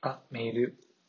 あ、メール。